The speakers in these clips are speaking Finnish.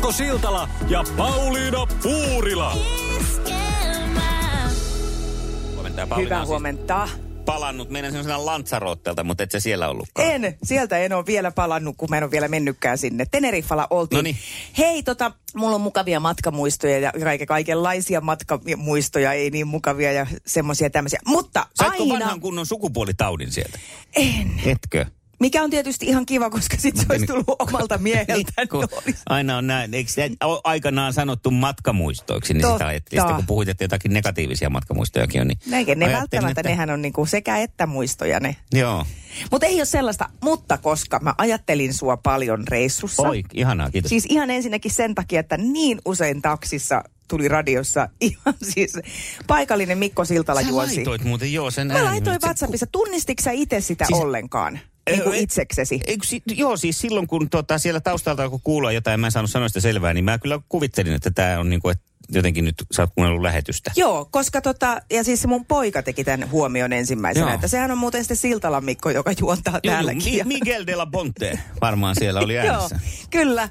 Mikko Siltala ja Pauliina Puurila. Huomenta, Pauliina Hyvää siis huomenta. palannut meidän sellaisena Lanzarotelta, mutta et sä siellä ollutkaan. En, sieltä en ole vielä palannut, kun mä en ole vielä mennytkään sinne. Teneriffalla oltiin. Noniin. Hei, tota, mulla on mukavia matkamuistoja ja kaiken, kaikenlaisia matkamuistoja, ei niin mukavia ja semmoisia tämmöisiä. Mutta Saitko aina... vanhan kunnon sukupuolitaudin sieltä? En. Etkö? Mikä on tietysti ihan kiva, koska sit se olisi tullut omalta mieheltä. Niin, kun Olisi- aina on näin, eikö se aikanaan sanottu matkamuistoiksi, niin Totta. sitä ajattelin. Sitten kun puhuit, että jotakin negatiivisia matkamuistojakin on, niin Näinkin, ne välttämättä, että- nehän on niinku sekä että muistoja ne. Joo. Mutta ei ole sellaista, mutta koska mä ajattelin sua paljon reissussa. Oi, ihanaa, kiitos. Siis ihan ensinnäkin sen takia, että niin usein taksissa tuli radiossa ihan siis paikallinen Mikko Siltala Sä juosi. laitoit muuten joo sen Mä laitoin WhatsAppissa. Tunnistitko sä itse sitä Siis- ollenkaan? Niin kuin Ei, itseksesi. Eikö, si- joo, siis silloin kun tota, siellä taustalta kun kuulua jotain, mä en saanut sanoa sitä selvää, niin mä kyllä kuvittelin, että tämä on niin kuin, että jotenkin nyt sä oot kuunnellut lähetystä. Joo, koska tota, ja siis se mun poika teki tämän huomion ensimmäisenä, Joo. että sehän on muuten sitten Siltalan Mikko, joka juontaa Joo, joo, täälläkin. Mi- Ja- Miguel de la Ponte varmaan siellä oli äänessä. Joo, kyllä.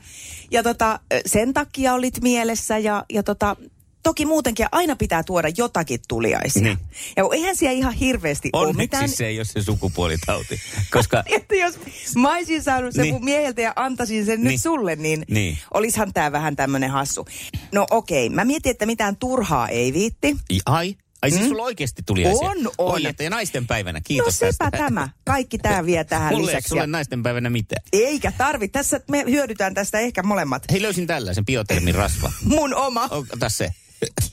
Ja tota, sen takia olit mielessä ja, ja tota, toki muutenkin aina pitää tuoda jotakin tuliaisia. Niin. Ja eihän siellä ihan hirveästi ole Onneksi mitään... se ei ole se sukupuolitauti, koska Että jos mä olisin saanut sen Niin. mun mieheltä ja antaisin sen Niin. nyt sulle, niin, Niin. olishan tää vähän tämmönen hassu. No okei, mä mietin, että mitään turhaa ei viitti. ai, ai siis sulla oikeasti tuli On, asia. on. Oi, että ja naisten päivänä, kiitos no sepä tästä. tämä. Kaikki tää vie tähän Mulle ei lisäksi. sulle Ja... naisten päivänä mitään. Eikä tarvi. Tässä me hyödytään tästä ehkä molemmat. Hei, löysin tällaisen biotermin rasva. Mun oma. Ota se.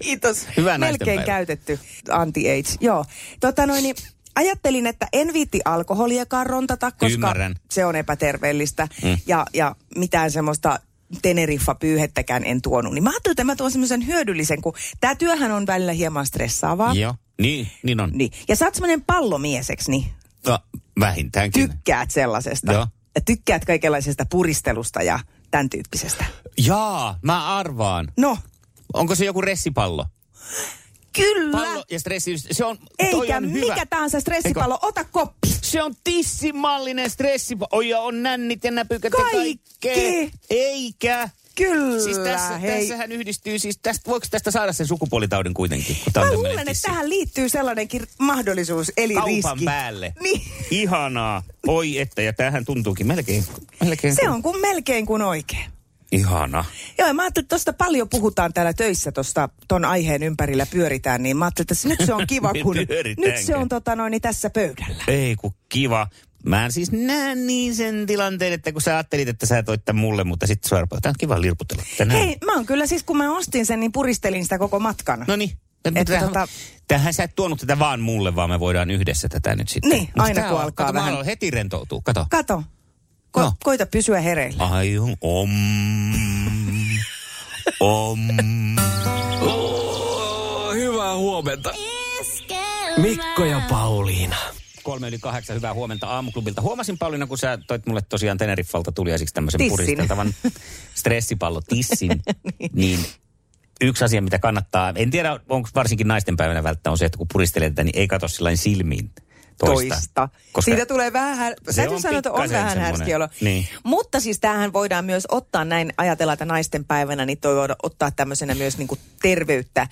Kiitos. Hyvää Melkein käytetty anti-age. Joo. Tota noin, niin ajattelin, että en viitti alkoholiakaan rontata, koska Ymmärrän. se on epäterveellistä. Mm. Ja, ja mitään semmoista Teneriffa-pyyhettäkään en tuonut. Niin mä ajattelin, että mä tuon semmoisen hyödyllisen, kun tämä työhän on välillä hieman stressaavaa. Joo, niin, niin on. Niin. Ja sä oot semmoinen pallomieseksi, niin No, vähintäänkin. tykkäät sellaisesta. Joo. Ja tykkäät kaikenlaisesta puristelusta ja tämän tyyppisestä. Jaa, mä arvaan. No, Onko se joku ressipallo? kyllä. Pallo ja stressi, se on, Eikä on hyvä. mikä tahansa stressipallo, ota koppi. Se on tissimallinen stressipallo. Oi, ja on nännit ja näpykät ja Kaikki. kaikkea. Eikä. Kyllä, Siis tässä, hei. tässähän yhdistyy, siis tästä, voiko tästä saada sen sukupuolitaudin kuitenkin? Kun Mä luulen, että tissi? tähän liittyy sellainenkin mahdollisuus, eli Kaupan riski. päälle. Niin. Ihanaa. Oi että, ja tämähän tuntuukin melkein. melkein Se on kuin melkein kuin oikein. Ihana. Joo, ja mä ajattelin, että tuosta paljon puhutaan täällä töissä, tuosta ton aiheen ympärillä pyöritään, niin mä ajattelin, että nyt se on kiva, kun Pyöritäänkö? nyt se on tota noin, niin tässä pöydällä. Ei kun kiva. Mä en siis näe niin sen tilanteen, että kun sä ajattelit, että sä toit tämän mulle, mutta sitten sä tämä on kiva lirputella. Tänään. Hei, mä oon kyllä siis, kun mä ostin sen, niin puristelin sitä koko matkan. No niin. Tähän, tota- tähän sä et tuonut tätä vaan mulle, vaan me voidaan yhdessä tätä nyt sitten. Niin, aina kun alkaa kato, vähän- heti rentoutuu, kato. Kato, Ko- No. koita pysyä hereillä. Ai on om. Om. Oh, hyvää huomenta. Mikko ja Pauliina. Kolme yli kahdeksan, hyvää huomenta aamuklubilta. Huomasin Pauliina, kun sä toit mulle tosiaan Teneriffalta tuliaisiksi tämmöisen Tissin. puristeltavan stressipallotissin. niin yksi asia, mitä kannattaa, en tiedä onko varsinkin naisten päivänä välttämättä, on se, että kun puristelee tätä, niin ei katso silmiin toista. toista. Koska Siitä tulee vähän, här... Se täytyy on sanoa, että on vähän semmoinen- härski olo. Niin. Mutta siis tämähän voidaan myös ottaa näin, ajatella, että naisten päivänä, niin toi voidaan ottaa tämmöisenä myös niin kuin terveyttä äh,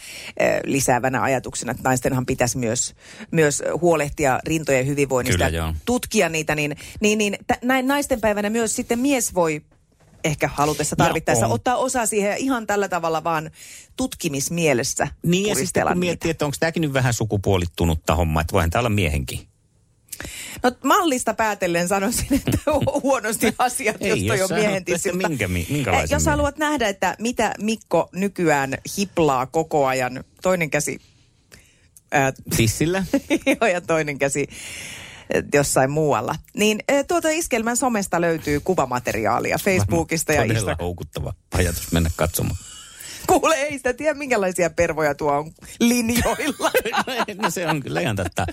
lisäävänä ajatuksena, että naistenhan pitäisi myös, myös huolehtia rintojen hyvinvoinnista, Kyllä, joo. tutkia niitä, niin, niin, niin t- näin naisten päivänä myös sitten mies voi ehkä halutessa tarvittaessa ottaa osaa siihen ihan tällä tavalla vaan tutkimismielessä Niin ja sitten kun niitä. miettii, että onko tämäkin nyt vähän sukupuolittunutta homma, että voihan tämä olla miehenkin. No mallista päätellen sanoisin, että hu- huonosti asiat, Ei, jos toi jos on miehen tissiltä. minkä mi- Eh, minkälaisen Jos miehen? haluat nähdä, että mitä Mikko nykyään hiplaa koko ajan, toinen käsi ää, Tissillä? joo, ja toinen käsi eh, jossain muualla. Niin eh, tuota Iskelmän somesta löytyy kuvamateriaalia Facebookista ja Todella Instagramista. houkuttava ajatus mennä katsomaan. Kuule, ei sitä tiedä, minkälaisia pervoja tuo on linjoilla. no se on kyllä ihan totta.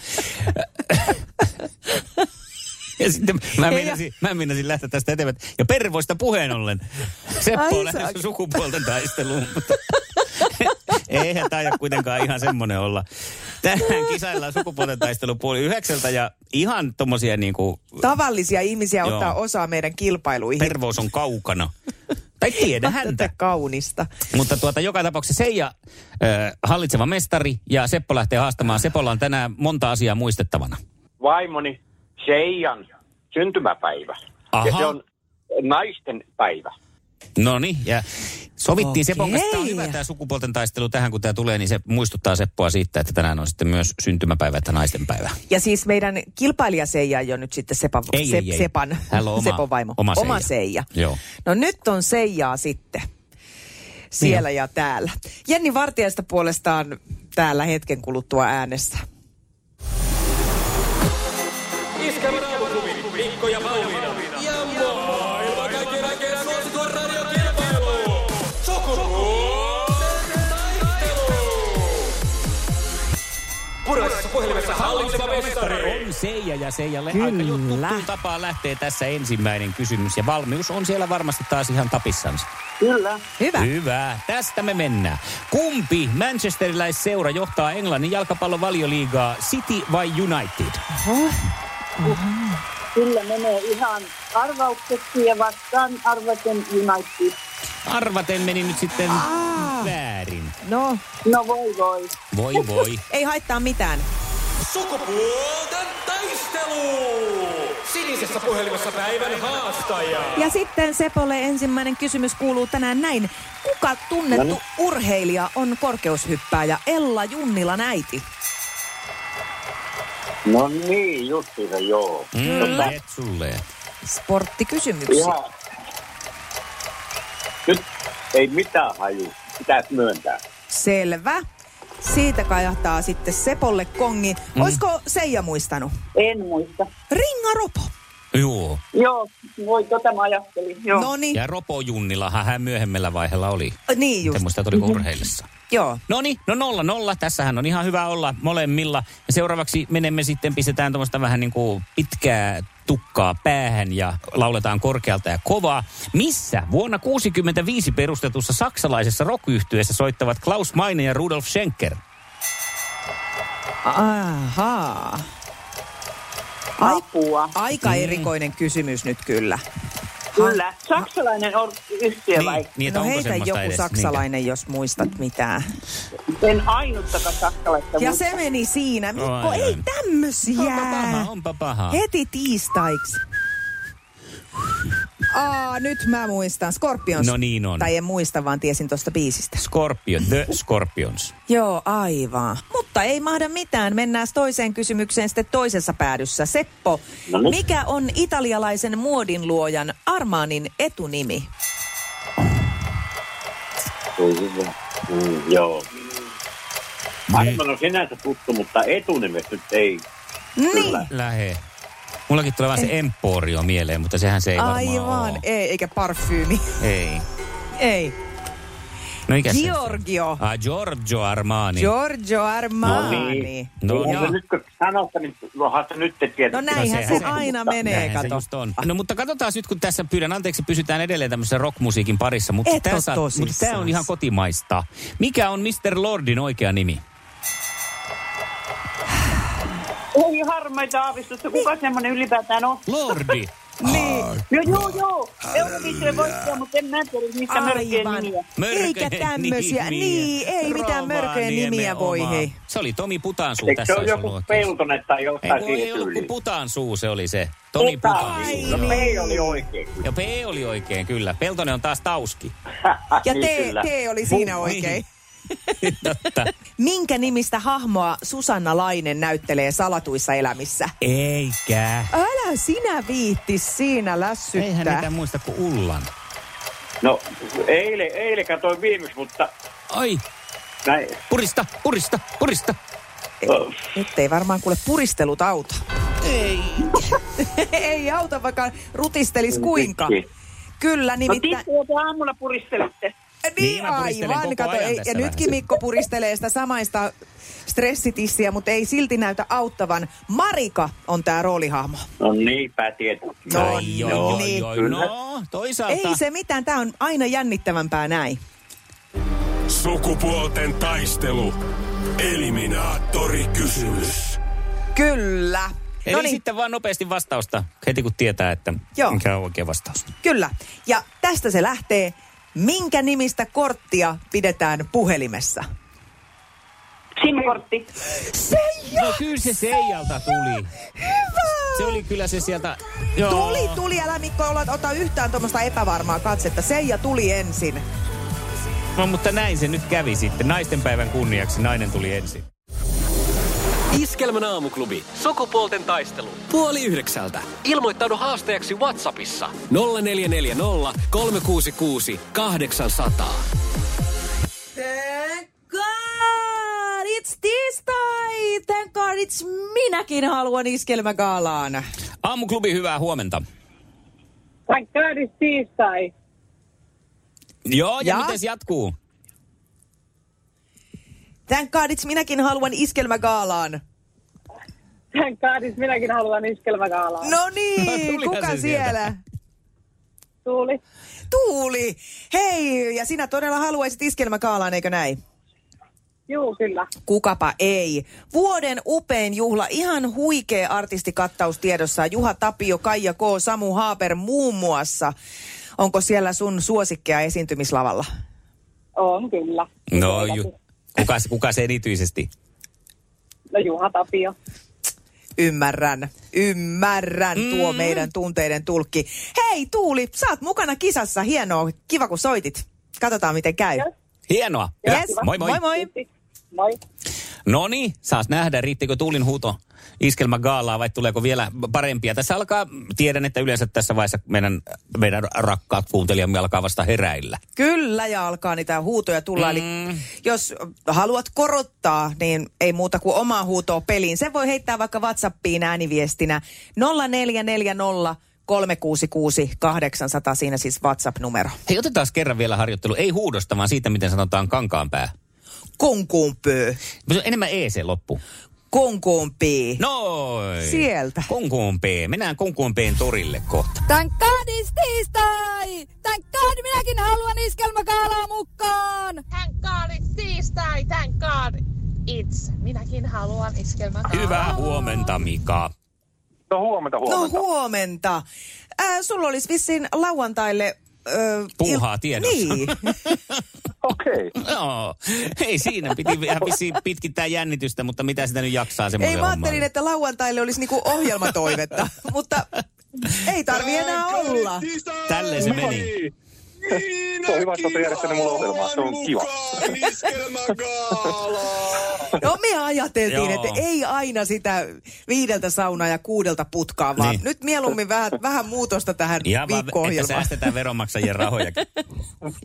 Ja sitten mä Ei, meinasin, mä meinasin lähteä tästä eteenpäin. Ja pervoista puheen ollen. Seppo on lähdössä saakeli. sukupuolten taisteluun. Mutta eihän taida kuitenkaan ihan semmoinen olla. Tähän kisaillaan sukupuolten taistelu puoli yhdeksältä ja ihan tommosia niinku Tavallisia ihmisiä Joo. ottaa osaa meidän kilpailuihin. pervous on kaukana. Tai tiedä häntä. Tätä kaunista. Mutta tuota, joka tapauksessa Seija äh, hallitseva mestari ja Seppo lähtee haastamaan. Sepolla on tänään monta asiaa muistettavana. Vaimoni Seijan syntymäpäivä. Aha. Ja se on naisten päivä. No niin, ja sovittiin Sepon kanssa. Tämä on hyvä tämä sukupuolten taistelu tähän, kun tämä tulee, niin se muistuttaa Seppoa siitä, että tänään on sitten myös syntymäpäivä että naisten päivä. Ja siis meidän kilpailija Seija ei ole nyt sitten Sepan, Ei, Sep, ei, ei. Sepan on oma- Sepon vaimo. oma Seija. oma Seija. Joo. No nyt on Seijaa sitten. Siellä ja täällä. Jenni Vartijaista puolestaan täällä hetken kuluttua äänessä. Seija ja Seijalle Kyllä. aika tapaan lähtee tässä ensimmäinen kysymys. Ja valmius on siellä varmasti taas ihan tapissansa. Kyllä. Hyvä. Hyvä, tästä me mennään. Kumpi manchesteriläisseura johtaa Englannin jalkapallon valioliigaa, City vai United? Kyllä menee ihan arvaukseksi ja vastaan arvaten United. Arvaten meni nyt sitten väärin. No, No voi voi. Voi voi. ei haittaa mitään. Sukupuolten taistelu. Sinisessä puhelimessa päivän haastaja. Ja sitten Sepolle ensimmäinen kysymys kuuluu tänään näin. Kuka tunnettu No niin. urheilija on korkeushyppääjä Ella Junnilan äiti? No niin, justiinsa joo. Mm, sulle. Sporttikysymyksiä. Ihan. Nyt ei mitään haju. Pitäisi myöntää. Selvä. Siitä kajahtaa sitten Sepolle kongi. Mm. Olisiko Seija muistanut? En muista. Ringa Ropo. Joo. Joo, voi tota mä ajattelin. Joo. No niin, Ja Ropo Junnilahan hän myöhemmällä vaiheella oli. niin just. En muista, oliko urheilissa. Joo. No niin, no nolla nolla. Tässähän on ihan hyvä olla molemmilla. Ja seuraavaksi menemme sitten, pistetään tuommoista vähän niin kuin pitkää tukkaa päähän ja lauletaan korkealta ja kovaa. Missä vuonna 65 perustetussa saksalaisessa rock soittavat Klaus Meine ja Rudolf Schenker? Ahaa. Ai, Apua. aika Mm. erikoinen kysymys nyt kyllä. Kyllä. Saksalainen or- yhtiö vai? Niin, niin että no heitä joku edes? saksalainen, jos muistat mitään. En ainuttakaan saksalaista. Ja muista. se meni siinä. Mikko, Ai, ei tämmösiä. Onpa paha, onpa paha. Heti tiistaiksi. Aa, nyt mä muistan. Scorpions. No niin on. Tai en muista, vaan tiesin tuosta biisistä. Scorpion, The Scorpions. Joo, aivan. Mutta ei mahda mitään. Mennään toiseen kysymykseen sitten toisessa päädyssä. Seppo, No niin. mikä on italialaisen muodinluojan Armanin etunimi? Mm, joo. Aivan on sinänsä tuttu, mutta etunimestä nyt ei. Niin. Kyllä. Lähe. Mullakin tulee vaan se Emporio mieleen, mutta sehän se ei varmaan Aivan, ole. ei, eikä parfyymi. Ei. ei. No se on? Giorgio. Ah, Giorgio Armani. Giorgio Armani. No niin. No No, joo. nyt kun sanotte, niin onhan se nyt tietysti. No näinhän sehän se se- aina mutta- menee, se kato. just on. No mutta katsotaan nyt, kun tässä pyydän anteeksi, pysytään edelleen tämmöisen rockmusiikin parissa. Mutta Et tämä oo saa- mutta tämä on ihan kotimaista. Mikä on Mr. Lordin oikea nimi? Ei harmaita aavistusta. Kuka semmoinen ylipäätään on? Lordi. Niin. Joo, joo, joo. Euroviisujen voittaja, mutta en mä tiedä niistä mörkien Aivan. nimiä. Eikä tämmöisiä. Niin, ei mitään mörköjen nimiä voi, hei. Se oli Tomi Putansuu Eikö tässä se ole olisi joku peltonen tai Ei, jotain ei siihen ollut kuin? Putansuu se oli se. Tomi Putansuu. Putansuu. No P oli oikein. Ja P oli oikein, kyllä. Peltonen on taas Tauski. Ja Niin, T. T oli siinä oikein. Minkä nimistä hahmoa Susanna Lainen näyttelee salatuissa elämissä? Eikä. Älä sinä viitti siinä Eihän lässyttää. niitä muista kuin Ullan. No, eilen, eilen katsoin viimeksi, mutta Ai, näin. purista, purista, purista. Oh, Nyt ei varmaan kuule puristelut auta. Ei. ei auta, vaikka rutistelis kuinka. Kyllä, No nimittäin... te aamulla puristelette. Niin, Niin, aivan. Kato, ei, ja vähän. nytkin Mikko puristelee sitä samaista stressitissiä, mutta ei silti näytä auttavan. Marika on tämä roolihahmo. no niinpä tietysti. No Ai, oi, oi, niin. oi, Kyllä. No, toisaalta. Ei se mitään, tämä on aina jännittävämpää näin. Sukupuolten taistelu. Eliminaattori kysymys. Kyllä. Eli No niin, sitten vaan nopeasti vastausta, heti kun tietää, että Joo. mikä on oikea vastaus. kyllä. Ja tästä se lähtee. Minkä nimistä korttia pidetään puhelimessa? SIM-kortti. Seija! No kyllä se Seijalta tuli. Hyvä! Se oli kyllä se sieltä... Joo. Tuli, tuli. Älä Mikko olla, ota yhtään tuommoista epävarmaa katsetta. Seija tuli ensin. No, mutta näin se nyt kävi sitten. Naisten päivän kunniaksi nainen tuli ensin. Iskelmän aamuklubi. Sukupuolten taistelu. Puoli yhdeksältä. Ilmoittaudu haastajaksi Whatsappissa. 0440 366 800. Thank God it's tiistai! Thank God it's minäkin haluan iskelmägaalaan. Aamuklubi, hyvää huomenta. Thank God it's tiistai. Joo, ja, Ja? miten jatkuu? Thank God it's minäkin haluan iskelmägaalaan. Thank God it's minäkin haluan iskelmägaalaan. No No, niin, tulihan kuka siellä? Tuuli. Tuuli! Hei, ja sinä todella haluaisit iskelmägaalaan, eikö näin? Juu, kyllä. Kukapa ei. Vuoden upein juhla, ihan huikea artistikattaus tiedossa. Juha Tapio, Kaija K, Samu Haaper muun muassa. Onko siellä sun suosikkeja esiintymislavalla? On kyllä. No, ju, kuka, kuka se erityisesti? No Juha Tapio. Ymmärrän, ymmärrän mm. tuo meidän tunteiden tulkki. Hei Tuuli, sä oot mukana kisassa. Hienoa, kiva kun soitit. Katsotaan miten käy. Yes. Hienoa. Yes. Moi moi. moi moi. Moi. No niin, saas nähdä, riittikö Tuulin huuto iskelmä gaalaa vai tuleeko vielä parempia. Tässä alkaa, tiedän, että yleensä tässä vaiheessa meidän, meidän rakkaat kuuntelijamme alkaa vasta heräillä. Kyllä, ja alkaa niitä huutoja tulla. Mm. Eli jos haluat korottaa, niin ei muuta kuin omaa huutoa peliin. Se voi heittää vaikka WhatsAppiin ääniviestinä 0440 366 800, siinä siis WhatsApp-numero. Hei, otetaan kerran vielä harjoittelu. Ei huudosta, vaan siitä, miten sanotaan kankaanpää. Konkuunpöö, Se on enemmän E se loppu. konkuunpii. Noin. Sieltä. Konkuunpeen. Mennään Konkuunpeen torille kohta. Thank God it's tiistai! Thank God minäkin haluan iskelmäkaalaa mukaan! Thank God it's tiistai, thank God it's. Minäkin haluan iskelmän Hyvää huomenta, Mika. No huomenta, No huomenta. huomenta. Ää, sulla olisi vissiin lauantaille... Ö, Puuhaa tiedossa. Niin. Okei. Joo. Ei siinä, piti vähän pitkittää jännitystä, mutta mitä sitä nyt jaksaa semmoinen Ei, mä ajattelin, että lauantaille olisi niinku ohjelmatoivetta, mutta ei tarvi enää olla. Tälle se meni. Se on hyvä, että olette järjestänyt mulle ohjelmaa. Se on kiva. No me ajateltiin, Joo. että ei aina sitä viideltä saunaa ja kuudelta putkaa, vaan Niin. nyt mieluummin vähän, vähän muutosta tähän Ja vaan, että viikko-ohjelmaan. säästetään veronmaksajien rahoja.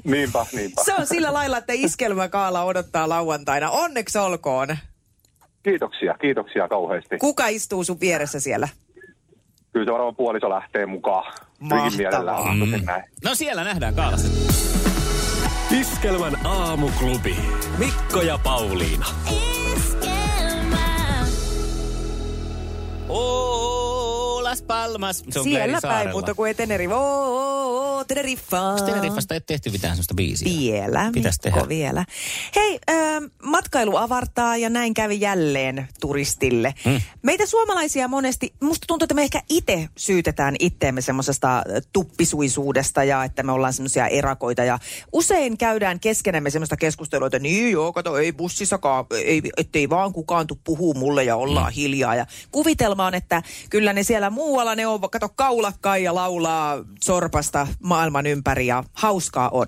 Niinpä, niinpä. Se on sillä lailla, että iskelmäkaala odottaa lauantaina. Onneksi olkoon. Kiitoksia, kiitoksia kauheasti. Kuka istuu sun vieressä siellä? Kyllä se varmaan puoliso lähtee mukaan. Mahtavaa. Mm. No siellä nähdään kaalassa. Iskelmän aamuklubi. Mikko ja Pauliina. Oh, Palmas. Se on Siellä päin, mutta kuin ei Tenerife. Oo, oo, Teneriffa. Onko Teneriffasta ei tehty mitään sellaista biisiä? Vielä, Pitäis Mikko, tehdä. vielä. Hei, äh, matkailu avartaa ja näin kävi jälleen turistille. Mm. Meitä suomalaisia monesti, musta tuntuu, että me ehkä itse syytetään itteemme semmoisesta tuppisuisuudesta ja että me ollaan semmoisia erakoita. Ja usein käydään keskenämme semmoista keskustelua, että niin joo, kato, ei bussissakaan, ei, ettei vaan kukaan tuu puhuu mulle ja ollaan mm. hiljaa. Ja kuvitelma on, että kyllä ne siellä muualla ne on, kato kaulakkai ja laulaa sorpasta maailman ympäri ja hauskaa on.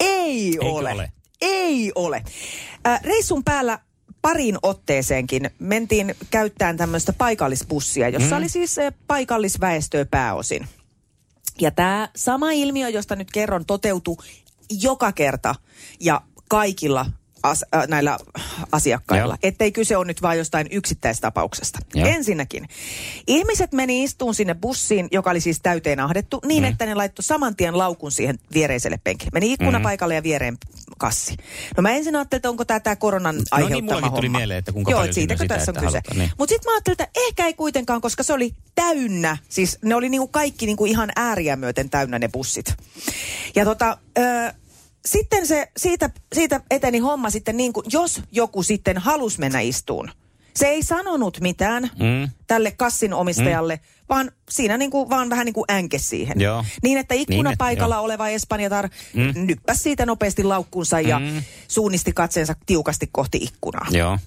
Ei Eikö ole. ole? Ei ole. Äh, reissun päällä parin otteeseenkin mentiin käyttämään tämmöistä paikallisbussia, jossa mm. oli siis paikallisväestöä pääosin. Ja tämä sama ilmiö, josta nyt kerron, toteutui joka kerta ja kaikilla as, äh, näillä asiakkailla. Joo. Ettei kyse ole nyt vain jostain yksittäistapauksesta. Joo. Ensinnäkin, ihmiset meni istuun sinne bussiin, joka oli siis täyteen ahdettu, niin Mm. että ne laittoi saman tien laukun siihen viereiselle penkille. Meni ikkunapaikalle ja viereen kassi. No mä ensin ajattelin, että onko tämä tää koronan aiheuttama niin, mullakin tuli homma. mieleen, että kuinka Joo, paljon siitäkö sitä, tässä on kyse. niin. Mutta sitten mä ajattelin, että ehkä ei kuitenkaan, koska se oli täynnä. Siis ne oli niinku kaikki niinku ihan ääriä myöten täynnä ne bussit. Ja tota, ö, sitten se, siitä, siitä eteni homma sitten niin kuin, jos joku sitten halusi mennä istuun. Se ei sanonut mitään Mm. tälle kassin omistajalle, vaan siinä niin kuin, vaan vähän niin kuin änke siihen. Joo. Niin, että ikkunapaikalla Niin, oleva Espanjatar mm. nyppäsi siitä nopeasti laukkunsa ja Mm. suunnisti katseensa tiukasti kohti ikkunaa. Joo.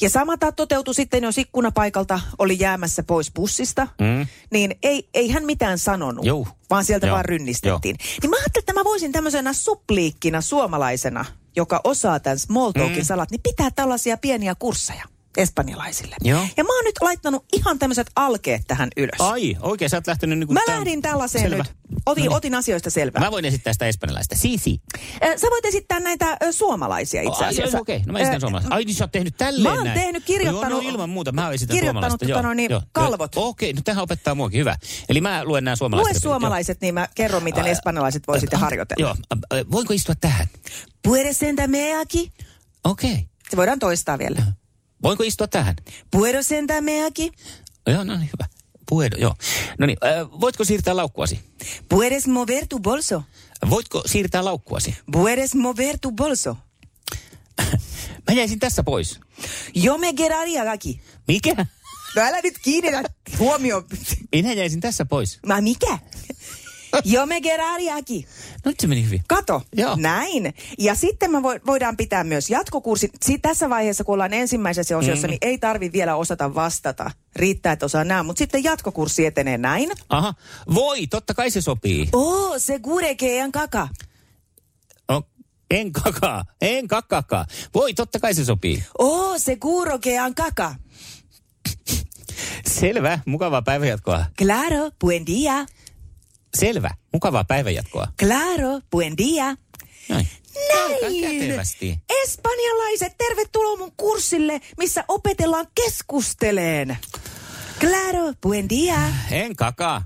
Ja sama ta- toteutui sitten, jos ikkunapaikalta oli jäämässä pois bussista, Mm. niin ei, ei hän mitään sanonut, Juu. vaan sieltä Joo. vaan rynnistettiin. Niin mä ajattelin, että mä voisin tämmöisenä supliikkina suomalaisena, joka osaa tämän small talkin Mm. salat, niin pitää tällaisia pieniä kursseja espanjalaisille. Joo. Ja mä oon nyt laittanut ihan tämmöiset alkeet tähän ylös. Ai, oikein, sä oot lähtenyt niin kuin... Mä lähdin tällaiseen Selvä. nyt. Otin, No niin. otin asioista selvää. Mä voin esittää sitä espanjalaista. Sisi. Sä voit esittää näitä ö, suomalaisia itse asiassa. Okei, no mä esitän Ö, suomalaista. Ai niin sä oot tehnyt tälleen Mä oon näin. tehnyt, kirjoittanut- Joo, no ilman muuta, mä esitän kirjoittanut suomalaista. tota noin niin, kalvot. Joo. Okei, no tähän opettaa muakin, hyvä. Eli mä luen nämä suomalaiset. Lue joo. suomalaiset, niin mä kerron, miten Ai, espanjalaiset voi sitten harjoitella. Joo, voinko istua tähän? Puedes sentarme aquí? Okei. Se voidaan toistaa vielä. Voinko istua tähän? Puedo sentarme aquí? Joo, no niin, hyvä. Puedo, joo. No niin, äh, voitko siirtää laukkuasi? Puedes mover tu bolso? Voitko siirtää laukkuasi? Puedes mover tu bolso? Mä jäisin tässä pois. Yo me quedaría aquí. Mikä? No älä nyt kiinnitä huomioon. Minä jäisin tässä pois. Mä mikä? Yo me aquí. No nyt se meni hyvin. Kato, Joo. näin. Ja sitten me vo- voidaan pitää myös jatkokurssi. Si- tässä vaiheessa, kun ollaan ensimmäisessä osiossa, Mm. niin ei tarvi vielä osata vastata. Riittää, että osaa nämä. Mutta sitten jatkokurssi etenee näin. Aha. Voi, totta kai se sopii. Oh, segure que en kaka. No, en kakaa, en kakakaa. Voi, totta kai se sopii. Oh, seguro que en kaka. Selvä, mukavaa päivänjatkoa. Claro, buen dia. Selvä, mukavaa päivänjatkoa. Claro, buen dia. Aika Näin! kätevästi. Espanjalaiset, tervetuloa mun kurssille, missä opetellaan keskusteleen. Claro, buen dia. En kakaa.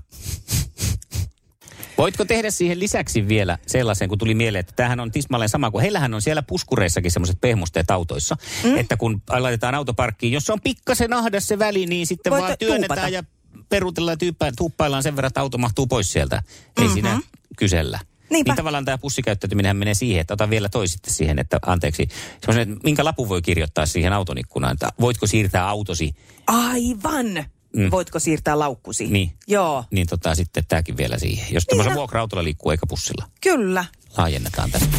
Voitko tehdä siihen lisäksi vielä sellaisen, kun tuli mieleen, että tämähän on tismalleen sama kuin heillähän on siellä puskureissakin semmoiset pehmusteet autoissa, mm. että kun laitetaan autoparkkiin, jos on pikkasen ahdas se väli, niin sitten Voitte vaan työnnetään tuupata. ja perutellaan ja tyyppä- tuuppaillaan sen verran, että auto mahtuu pois sieltä. Ei mm-hmm. siinä kysellä. Niinpä. Niin tavallaan tämä pussikäyttäytyminen menee siihen, että otan vielä toi sitten siihen, että anteeksi, että minkä lapun voi kirjoittaa siihen auton ikkunaan, että voitko siirtää autosi, Aivan. Mm. Voitko siirtää laukkusi? niin, Joo, niin tota, sitten tämäkin vielä siihen. Jos tämmöisellä vuokra-autolla liikkuu eikä pussilla. kyllä. Laajennetaan tästä.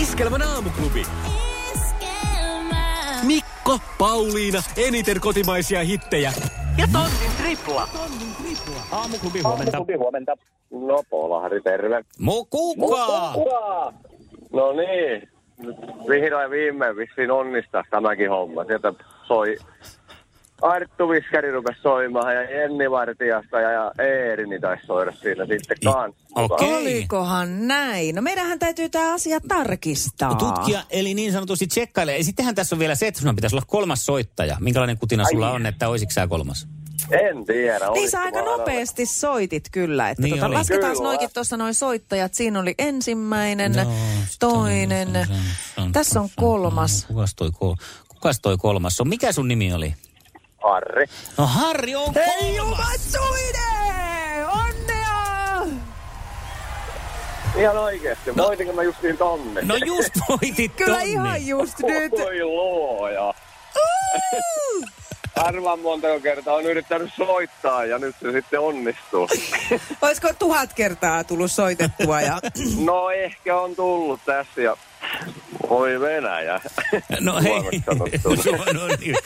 Iskelmän aamuklubi. Mikko, Pauliina, eniten kotimaisia hittejä ja tonnin tripla. Aamuklubi huomenta. Klubi huomenta. No, Polahari, terve. Ura! No niin, vihdoin viimein vissiin onnistaa tämäkin homma. Sieltä soi Arttu Viskari rupesi soimaan ja Jenni Vartijasta ja, ja Eerini taisi soida siinä sitten kanssa. Okei. Olikohan näin? No meidänhän täytyy tämä asia tarkistaa. Tutkija, eli niin sanotusti tsekkailee. Ja sittenhän tässä on vielä se, että sinun pitäisi olla kolmas soittaja. Minkälainen kutina sulla Ai. on, että olisiko sä kolmas? En tiedä. Niin sä aika nopeasti soitit kyllä. Että Niin tota, oli. lasketaan noikin tuossa noin soittajat. Siinä oli ensimmäinen, No, toinen. Tässä on kolmas. Kukas toi, kol- kukas toi kolmas on? Mikä sun nimi oli? Harri. No Harri on Hei kolmas. Jumatsuinen! Onnea! Ihan oikeesti. Voitinko mä justiin tonne? No just voitit Kyllä tonni. ihan just nyt. Oi luoja. Arvaan montako kertaa on yrittänyt soittaa ja nyt se sitten onnistuu. Olisiko tuhat kertaa tullut soitettua? Ja... No ehkä on tullut tässä ja voi Venäjä. No hei. No, no niin.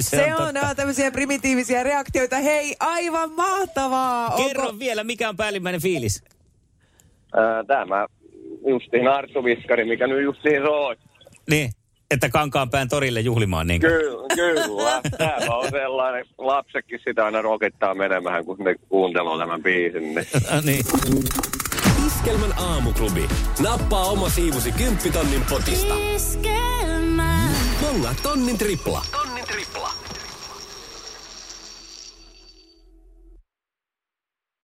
Se on totta. nämä tämmöisiä primitiivisiä reaktioita. Hei, aivan mahtavaa! Kerro Onko... vielä, mikä on päällimmäinen fiilis? Tämä justiin Arttu Viskari, mikä nyt justiin soi. Niin, että Kankaanpään torille juhlimaan niin Kyllä, kyllä. Tämä on sellainen, lapsekin sitä aina rokittaa menemään, kun ne kuuntelee tämän biisin. Niin. Iskelmän aamuklubi. Nappaa oma siivusi kymppitonnin potista. Nolla tonnin tripla.